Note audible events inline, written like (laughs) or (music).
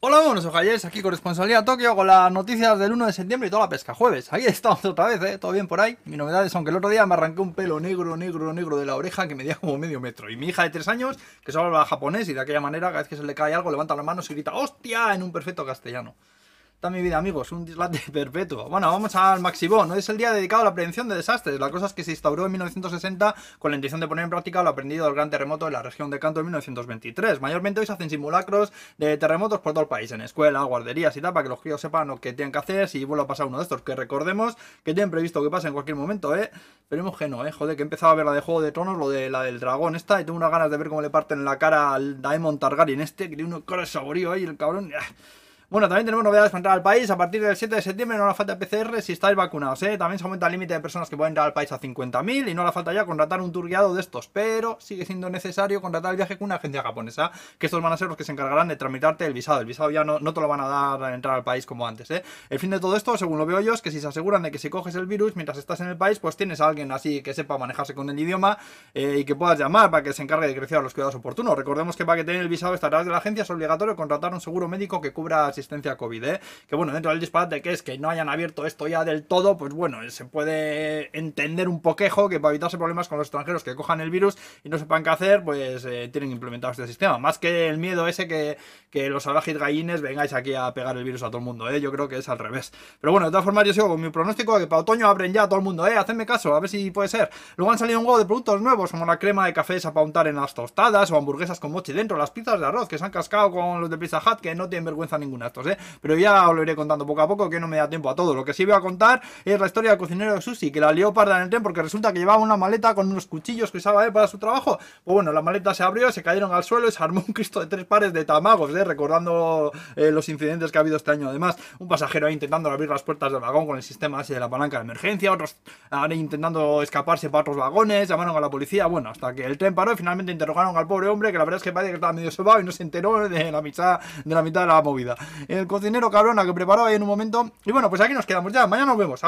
Hola, buenos ojalles, aquí corresponsalía Tokio con las noticias del 1 de septiembre y toda la pesca. Jueves, ahí estamos otra vez, ¿eh? Todo bien por ahí. Mi novedad es, aunque el otro día me arranqué un pelo negro, negro, negro de la oreja que medía como medio metro. Y mi hija de 3 años, que solo habla japonés y de aquella manera, cada vez que se le cae algo, levanta las manos y grita ¡Hostia! en un perfecto castellano. Está mi vida, amigos, un dislate (laughs) perpetuo. Bueno, vamos al Maxibón. Hoy es el día dedicado a la prevención de desastres. La cosa es que se instauró en 1960 con la intención de poner en práctica lo aprendido del gran terremoto de la región de Kanto en 1923. Mayormente hoy se hacen simulacros de terremotos por todo el país, en escuelas, guarderías y tal, para que los críos sepan lo que tienen que hacer si vuelve a pasar uno de estos. Que recordemos que tienen previsto que pase en cualquier momento, ¿eh? Esperemos que no, ¿eh? Joder, que he empezado a ver la de Juego de Tronos, lo de la del dragón esta, y tengo unas ganas de ver cómo le parten la cara al Daemon Targaryen este, que tiene un cara saborío ahí, el cabrón. Bueno, también tenemos novedades para entrar al país. A partir del 7 de septiembre no hará falta PCR si estáis vacunados. ¿eh? También se aumenta el límite de personas que pueden entrar al país a 50.000 y no hará falta ya contratar un tour guiado de estos. Pero sigue siendo necesario contratar el viaje con una agencia japonesa, que estos van a ser los que se encargarán de tramitarte el visado. El visado ya no, no te lo van a dar a entrar al país como antes. ¿eh? El fin de todo esto, según lo veo yo, es que si se aseguran de que si coges el virus mientras estás en el país, pues tienes a alguien así que sepa manejarse con el idioma eh, y que puedas llamar para que se encargue de crecer a los cuidados oportunos. Recordemos que para que tener el visado esta de la agencia es obligatorio contratar un seguro médico que cubra asistencia COVID. ¿eh? Que bueno, dentro del disparate que es que no hayan abierto esto ya del todo, pues bueno, se puede entender un poquejo que para evitarse problemas con los extranjeros que cojan el virus y no sepan qué hacer, pues eh, tienen implementado este sistema. Más que el miedo ese que, que los salvajes gallines vengáis aquí a pegar el virus a todo el mundo, ¿eh? Yo creo que es al revés. Pero bueno, de todas formas, yo sigo con mi pronóstico de que para otoño abren ya a todo el mundo, ¿eh? Hacedme caso, a ver si puede ser. Luego han salido un huevo de productos nuevos, como la crema de café esa para untar en las tostadas o hamburguesas con mochi dentro, las pizzas de arroz que se han cascado con los de Pizza Hut, que no tienen vergüenza ninguna ¿eh? Pero ya os lo iré contando poco a poco, que no me da tiempo a todo. Lo que sí voy a contar es la historia del cocinero de sushi, que la lió parda en el tren porque resulta que llevaba una maleta con unos cuchillos que usaba él para su trabajo. Pues bueno, la maleta se abrió, se cayeron al suelo y se armó un cristo de tres pares de tamagos, ¿eh? recordando eh, los incidentes que ha habido este año. Además, un pasajero ahí intentando abrir las puertas del vagón con el sistema ese de la palanca de emergencia, otros ahí intentando escaparse para otros vagones, llamaron a la policía, bueno, hasta que el tren paró y finalmente interrogaron al pobre hombre, que la verdad es que parece que estaba medio sobado y no se enteró de la mitad de la movida. El cocinero cabrona que preparó ahí en un momento. Y bueno, pues aquí nos quedamos ya. Mañana nos vemos.